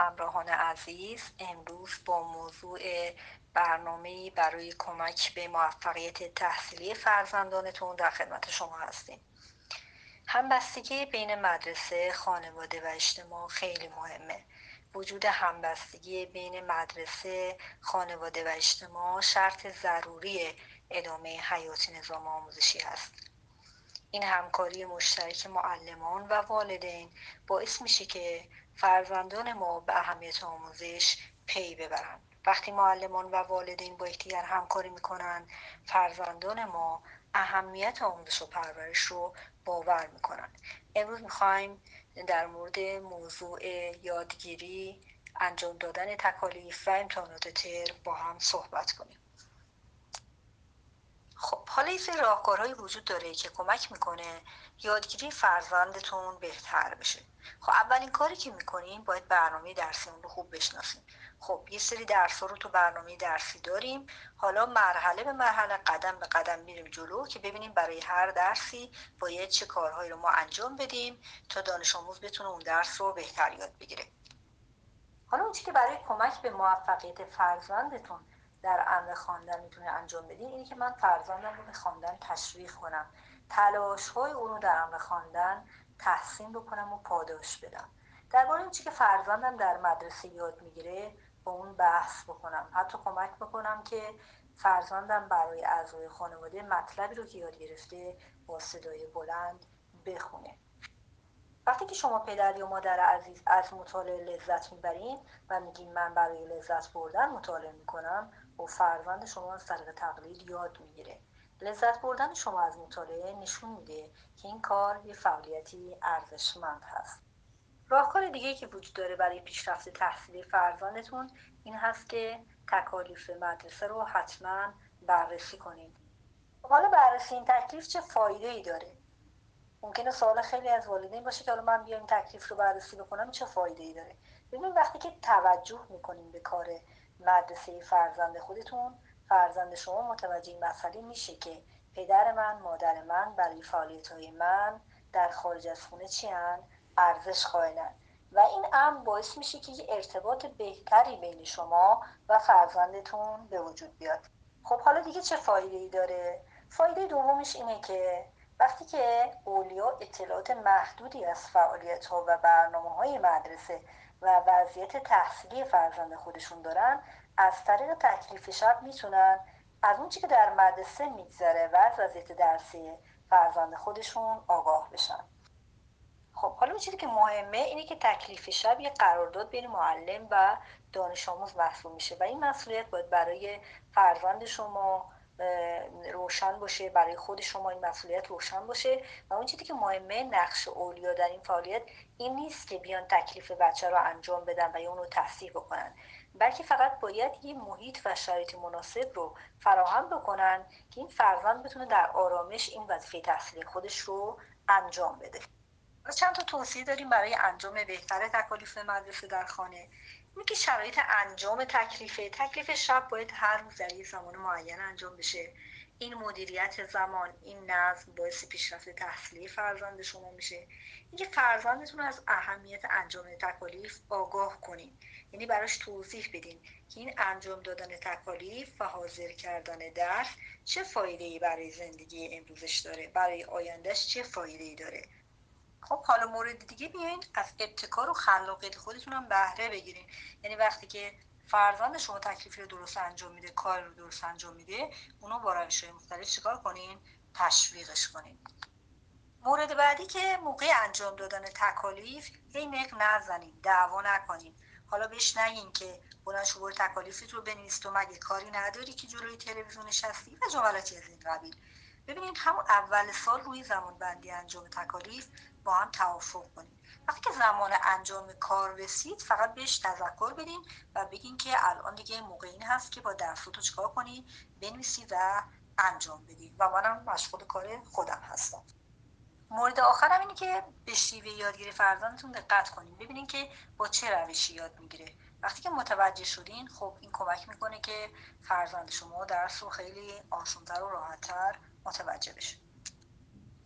همراهان عزیز امروز با موضوع برنامه برای کمک به موفقیت تحصیلی فرزندانتون در خدمت شما هستیم. همبستگی بین مدرسه، خانواده و اجتماع خیلی مهمه. وجود همبستگی بین مدرسه، خانواده و اجتماع شرط ضروری ادامه حیات نظام آموزشی است این همکاری مشترک معلمان و والدین باعث میشه که فرزندان ما به اهمیت آموزش پی ببرند وقتی معلمان و والدین با یکدیگر همکاری می‌کنن فرزندان ما اهمیت آموزش و پرورش رو باور می‌کنن. امروز می‌خوایم در مورد موضوع یادگیری انجام دادن تکالیف و امتحانات تر با هم صحبت کنیم. حالا یه راهکارهایی وجود داره که کمک می‌کنه یادگیری فرزندتون بهتر بشه. خب اولین کاری که می‌کنیم باید برنامه درسی اون رو خوب بشناسیم خب یه سری درس رو تو برنامه درسی داریم. حالا مرحله به مرحله قدم به قدم میریم جلو که ببینیم برای هر درسی باید چه کارهایی رو ما انجام بدیم تا دانش آموز بتونه اون درس رو بهتر یاد بگیره. حالا اون که برای کمک به موفقیت فرزندتون در امر خواندن می‌تونه انجام بدین اینه که من فرزندم رو به خواندن تشویق کنم. تلاش های اون رو در امر خواندن تحسین بکنم و پاداش بدم. درباره اون که فرزندم در مدرسه یاد می‌گیره با اون بحث بکنم. حتی کمک بکنم که فرزندم برای اعضای خانواده مطلبی رو که یاد گرفته با صدای بلند بخونه. وقتی که شما پدر یا مادر عزیز از مطالعه لذت می‌برین و میگین من برای لذت بردن مطالعه می‌کنم و فرزند شما از طریق تقلید یاد می‌گیره. لذت بردن شما از مطالعه نشون میده که این کار یه فعالیتی ارزشمند هست. راهکار دیگه که وجود داره برای پیشرفت تحصیلی فرزندتون این هست که تکالیف مدرسه رو حتما بررسی کنید حالا بررسی این تکلیف چه فایده ای داره؟ ممکنه سوال خیلی از والدین باشه که حالا من بیام تکلیف رو بررسی بکنم چه فایده ای داره؟ ببینید وقتی که توجه می‌کنیم به کار مدرسه فرزند خودتون فرزند شما متوجه این مسئله میشه که پدر من مادر من برای فعالیت های من در خارج از خونه چی ارزش قائلن. و این امر باعث میشه که یه ارتباط بهتری بین شما و فرزندتون به وجود بیاد. خب حالا دیگه چه فایده ای داره؟ فایده دومش اینه که وقتی که اولیا اطلاعات محدودی از فعالیت ها و برنامه های مدرسه و وضعیت تحصیلی فرزند خودشون دارن از طریق تکلیف شب می‌تونن از اون که در مدرسه میگذره و از وضعیت درسی فرزند خودشون آگاه بشن. خب حالا چیزی که مهمه اینه که تکلیف شب یه قرارداد بین معلم و دانش آموز محسوب میشه و این مسئولیت باید برای فرزند شما روشن باشه برای خود شما این مسئولیت روشن باشه. و اون چیزی که مهمه نقش اولیا در این فعالیت این نیست که بیان تکلیف بچه رو انجام بدن و یا اونو تصحیح بکنن. بلکه فقط باید یه محیط و شرایط مناسب رو فراهم بکنن که این فرزند بتونه در آرامش این وظیفه تحصیلی خودش رو انجام بده. چند تا توصیه داریم برای انجام بهتر تکالیف مدرسه در خانه. که شرایط انجام تکلیف تکلیف شب باید هر روز در یک زمان معین انجام بشه. این مدیریت زمان این نظم باعث پیشرفت تحصیلی فرزند شما میشه. اینکه فرزندتون از اهمیت انجام تکالیف آگاه کنین. یعنی براش توضیح بدین که این انجام دادن تکالیف و حاضر کردن درس چه فایده ای برای زندگی امروزش داره برای آیندهش چه فایده ای داره. خب حالا مورد دیگه بیاین. از ابتکار و خلاقیت خودتون هم بهره بگیرین. یعنی وقتی که فرزند شما تکلیفی رو درست انجام میده کار رو درست انجام میده اونو با روش های مختلف چیکار کنین؟ تشویقش کنین. مورد بعدی که موقع انجام دادن تکالیف هی نق نزنین دعوا نکنین. حالا بهش نگین که بلند شو تکالیفت رو بنویس تو مگه کاری نداری که جلوی تلویزیون نشستی؟ و جملاتی از این قبیل. ببینید همون اول سال روی زمان بندی انجام تکالیف با هم توافق کنید وقتی که زمان انجام کار رسید فقط بهش تذکر بدین و بگین که الان دیگه موقع این هست که با درساتو چکار کنی؟ بنویسی و انجام بدی. و منم مشغول کار خودم هستم. مورد آخرم اینه که به شیوه یادگیری فرزندتون دقت کنین. ببینین که با چه روشی یاد می‌گیره. وقتی که متوجه شدین خب این کمک می‌کنه که فرزند شما درس رو خیلی آسانتر و راحتتر متوجه بشه.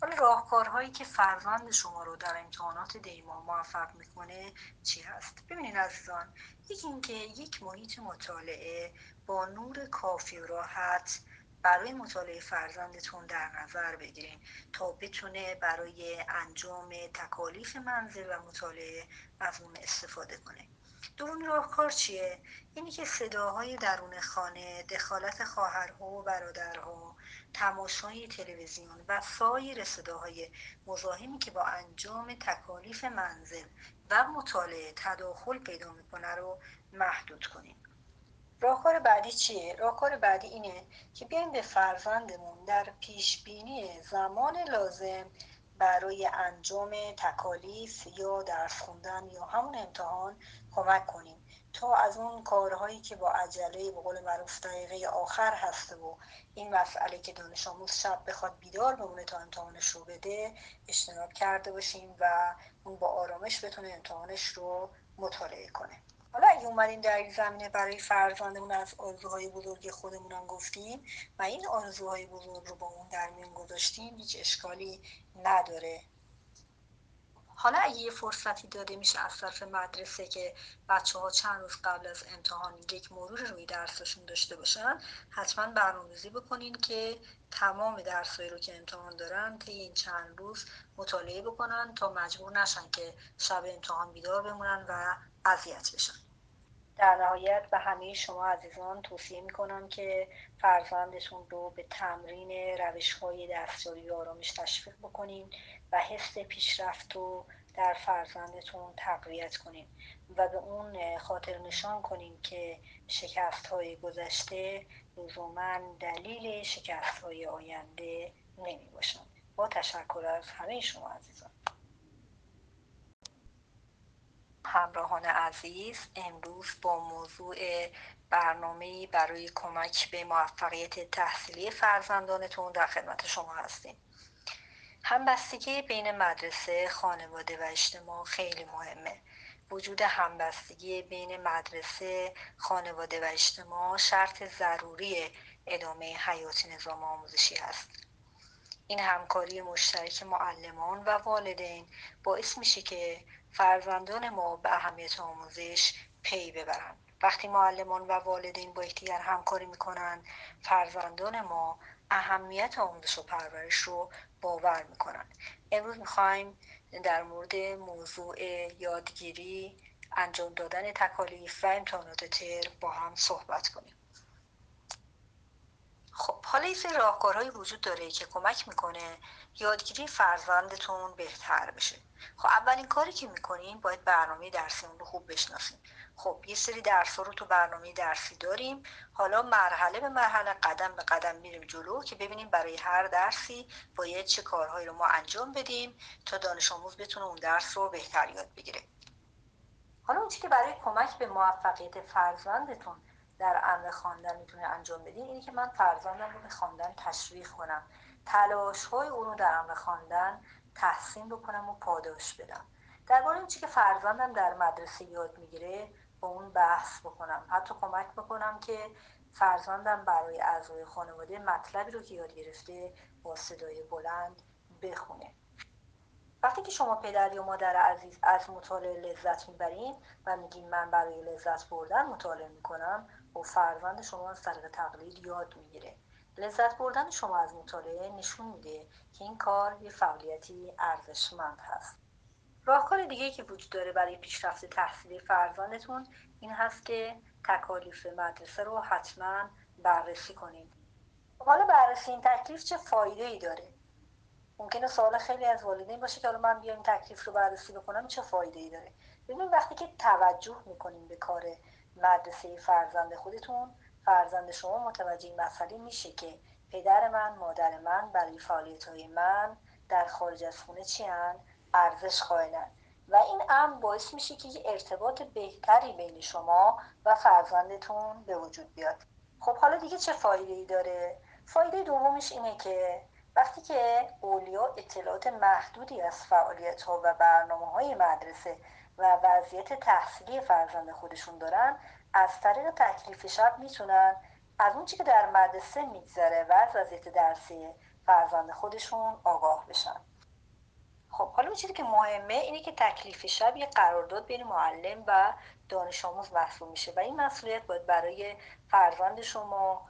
حالا راهکارهایی که فرزند شما رو در امتحانات دیما موفق می‌کنه چی هست؟ ببینید عزیزان یکی اینکه یک محیط مطالعه با نور کافی و راحت برای مطالعه فرزندتون در نظر بگیرین تا بتونه برای انجام تکالیف منزل و مطالعه از اون استفاده کنه. دومین راهکار چیه؟ اینی که صداهای درون خانه دخالت خواهرها و برادرها تماشای تلویزیون و سایر صداهای مزاحمی که با انجام تکالیف منزل و مطالعه تداخل پیدا می‌کنه رو محدود کنیم راهکار بعدی چیه؟ راهکار بعدی اینه که بیایم به فرزندمون در پیش بینی زمان لازم برای انجام تکالیف یا درس خوندن یا همون امتحان کمک کنیم تا از اون کارهایی که با عجله به قول معروف دقیقه آخر هسته و این مسئله که دانش آموز شب بخواد بیدار بمونه تا امتحانش رو بده اجتناب کرده باشیم و اون با آرامش بتونه امتحانش رو مطالعه کنه. حالا اگه اومدیم در این زمینه برای فرزندمون از آرزوهای بزرگ خودمونم گفتیم و این آرزوهای بزرگ رو با اون در میون گذاشتیم هیچ اشکالی نداره. حالا اگه یه فرصتی داده میشه از طرف مدرسه که بچه ها چند روز قبل از امتحان یک مرور روی درسشون داشته باشن حتما برنامه‌ریزی بکنین که تمام درسایی رو که امتحان دارن طی این چند روز مطالعه بکنن تا مجبور نشن که شب امتحان بیدار بمونن و اذیت بشن. در نهایت به همه شما عزیزان توصیه می‌کنم که فرزندتون رو به تمرین روش های دستیاری و آرامش تشویق بکنین و حس پیشرفت رو در فرزندتون تقویت کنین و به اون خاطر نشان کنین که شکست های گذشته لزوما دلیل شکست های آینده نمی باشن با تشکر از همه شما عزیزان. همراهان عزیز امروز با موضوع برنامه برای کمک به موفقیت تحصیلی فرزندانتون در خدمت شما هستیم. همبستگی بین مدرسه، خانواده و اجتماع خیلی مهمه. وجود همبستگی بین مدرسه، خانواده و اجتماع شرط ضروری ادامه حیات نظام آموزشی است این همکاری مشترک معلمان و والدین باعث میشه که فرزندان ما به اهمیت آموزش پی ببرند. وقتی معلمان و والدین با یکدیگر همکاری می‌کنن فرزندان ما اهمیت آموزش و پرورش رو باور می‌کنن امروز می‌خوایم در مورد موضوع یادگیری انجام دادن تکالیف و امتحانات تر با هم صحبت کنیم. حالا یه سری راهکارهایی وجود داره که کمک می‌کنه یادگیری فرزندتون بهتر بشه. خب اولین کاری که می‌کنیم باید برنامه درسی اون رو خوب بشناسیم خب یه سری درس رو تو برنامه درسی داریم. حالا مرحله به مرحله قدم به قدم میریم جلو که ببینیم برای هر درسی باید چه کارهایی رو ما انجام بدیم تا دانش آموز بتونه اون درس رو بهتر یاد بگیره. حالا اون که برای کمک به موفقیت فرزندتون در امر خواندن می‌تونه انجام بدین اینه که من فرزندم رو به خواندن تشویق کنم. تلاش های اون رو در امر خواندن تحسین بکنم و پاداش بدم. درباره اون که فرزندم در مدرسه یاد می‌گیره با اون بحث بکنم. حتی کمک بکنم که فرزندم برای اعضای خانواده مطلبی رو که یاد گرفته با صدای بلند بخونه. وقتی که شما پدر یا مادر عزیز از مطالعه لذت می‌برین و میگین من برای لذت بردن مطالعه می‌کنم و فرزند شما از طریق تقلید یاد می‌گیره. لذت بردن شما از مطالعه نشون میده که این کار یه فعالیتی ارزشمند هست. راهکار دیگه که وجود داره برای پیشرفت تحصیلی فرزندتون این هست که تکالیف مدرسه رو حتما بررسی کنید. حالا بررسی این تکلیف چه فایده ای داره؟ ممکنه سوال خیلی از والدین باشه که حالا من بیام تکلیف رو بررسی بکنم چه فایده ای داره؟ ببینید وقتی که توجه می‌کنیم به کار مدرسه فرزند خودتون فرزند شما متوجه این مسئله میشه که پدر من مادر من برای فعالیت های من در خارج از خونه چی ارزش قائلن. و این امر باعث میشه که یه ارتباط بهتری بین شما و فرزندتون به وجود بیاد. خب حالا دیگه چه فایده ای داره؟ فایده دومش اینه که وقتی که اولیا اطلاعات محدودی از فعالیت ها و برنامه های مدرسه و وضعیت تحصیلی فرزند خودشون دارن از طریق تکلیف شب می‌تونن از اون که در مدرسه میگذره و از وضعیت درسی فرزند خودشون آگاه بشن. خب حالا اون چیزی که مهمه اینه که تکلیف شب یه قرارداد بین معلم و دانش آموز محسوب میشه و این مسئولیت باید برای فرزند شما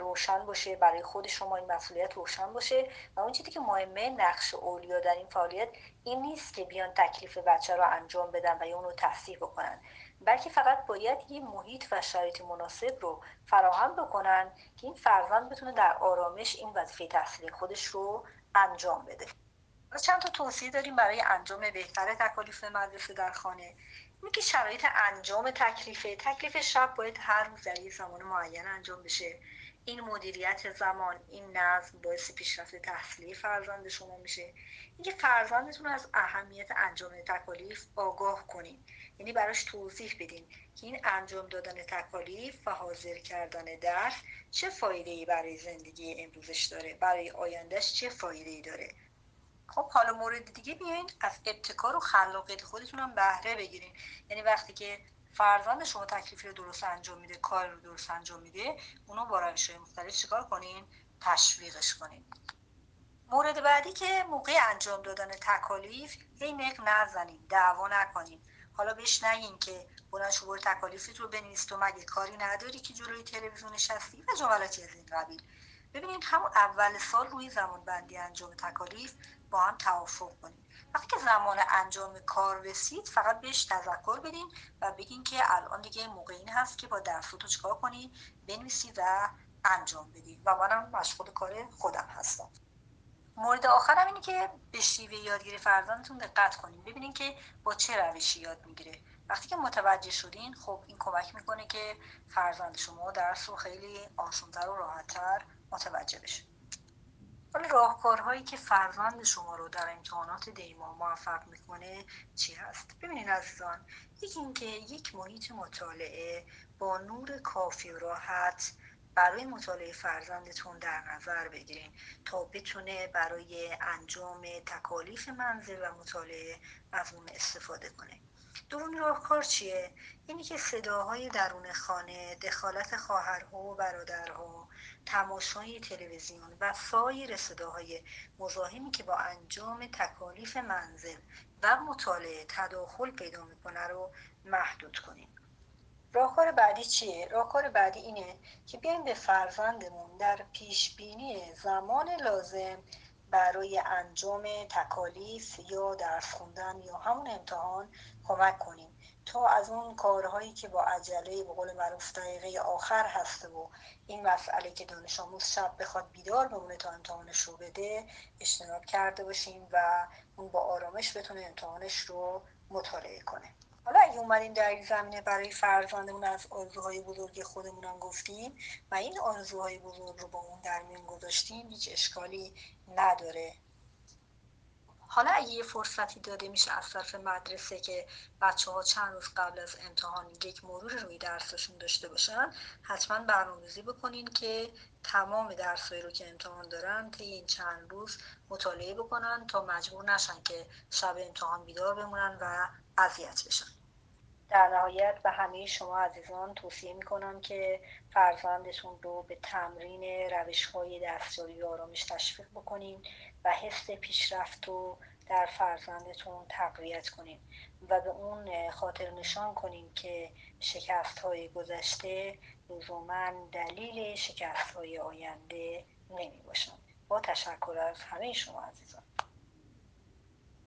روشن باشه برای خود شما این مسئولیت روشن باشه. و اون چیزی که مهمه نقش اولیا در این فعالیت این نیست که بیان تکلیف بچه رو انجام بدن و یا اونو تصدیق بکنن. بلکه فقط باید یه محیط و شرایط مناسب رو فراهم بکنن که این فرزند بتونه در آرامش این وظیفه تحصیلی خودش رو انجام بده. چند تا توصیه داریم برای انجام بهتر تکالیف مدرسه در خانه. که شرایط انجام تکلیفه تکلیف شب باید هر روز در زمان معین انجام بشه. این مدیریت زمان این نظم باعث پیشرفت تحصیلی فرزند شما میشه. اینکه فرزندتون از اهمیت انجام تکالیف آگاه کنین. یعنی براش توضیح بدین که این انجام دادن تکالیف و حاضر کردن درس چه فایده ای برای زندگی امروزش داره برای آیندهش چه فایده ای داره. خب حالا مورد دیگه بیاین. از ابتکار و خلاقیت خودتون هم بهره بگیرین. یعنی وقتی که فرزند شما تکلیفی رو درست انجام میده کار رو درست انجام میده اونو با روش های مختلف چیکار کنین؟ تشویقش کنین. مورد بعدی که موقع انجام دادن تکالیف هی نق نزنین دعوا نکنین. حالا بهش نگین که بلند شو تکالیفت رو بنویس. تو مگه کاری نداری که جلوی تلویزیون نشستی؟ و جملاتی از این قبیل. ببینید همون اول سال روی زمان بندی انجام تکالیف با هم توافق کنید وقتی که زمان انجام کار رسید فقط بهش تذکر بدین و بگین که الان دیگه موقع این هست که با درساتو چکار کنی؟ بنویسی و انجام بدی. و منم مشغول کار خودم هستم. مورد آخرم اینه که به شیوه یادگیری فرزندتون دقت کنین. ببینین که با چه روشی یاد می‌گیره. وقتی که متوجه شدین خب این کمک می‌کنه که فرزند شما درس رو خیلی آسانتر و راحتتر متوجه بشه. حالا راهکارهایی که فرزند شما رو در امتحانات دیما موفق می‌کنه چی هست؟ ببینید عزیزان یکی اینکه یک محیط مطالعه با نور کافی و راحت برای مطالعه فرزندتون در نظر بگیرین. تا بتونه برای انجام تکالیف منزل و مطالعه از اون استفاده کنه. دومین راهکار چیه؟ اینی که صداهای درون خانه دخالت خواهرها و برادرها تماشای تلویزیون و سایر صداهای مزاحمی که با انجام تکالیف منزل و مطالعه تداخل پیدا می‌کنه رو محدود کنیم. راهکار بعدی چیه؟ راهکار بعدی اینه که بیایم به فرزندمون در پیش بینی زمان لازم برای انجام تکالیف یا درس خوندن یا همون امتحان کمک کنیم تا از اون کارهایی که با عجله به قول معروف دقیقه آخر هسته و این مسئله که دانش آموز شب بخواد بیدار بمونه تا امتحانش رو بده اجتناب کرده باشیم و اون با آرامش بتونه امتحانش رو مطالعه کنه حالا اگه اومدیم در این زمینه برای فرزندمون از آرزوهای بزرگ خودمونم گفتیم و این آرزوهای بزرگ رو با اون در میون گذاشتیم هیچ اشکالی نداره. حالا اگه یه فرصتی داده میشه از طرف مدرسه که بچه ها چند روز قبل از امتحان یک مرور روی درسشون داشته باشن حتما برنامه‌ریزی بکنین که تمام درسایی رو که امتحان دارن طی این چند روز مطالعه بکنن تا مجبور نشن که شب امتحان بیدار بمونن و اذیت بشن. در نهایت به همه شما عزیزان توصیه می‌کنم که فرزندتون رو به تمرین روش های دستیاری و آرامش تشویق بکنین و حس پیشرفت رو در فرزندتون تقویت کنین و به اون خاطر نشان کنین که شکست های گذشته لزوما دلیل شکست های آینده نمی باشن با تشکر از همه شما عزیزان.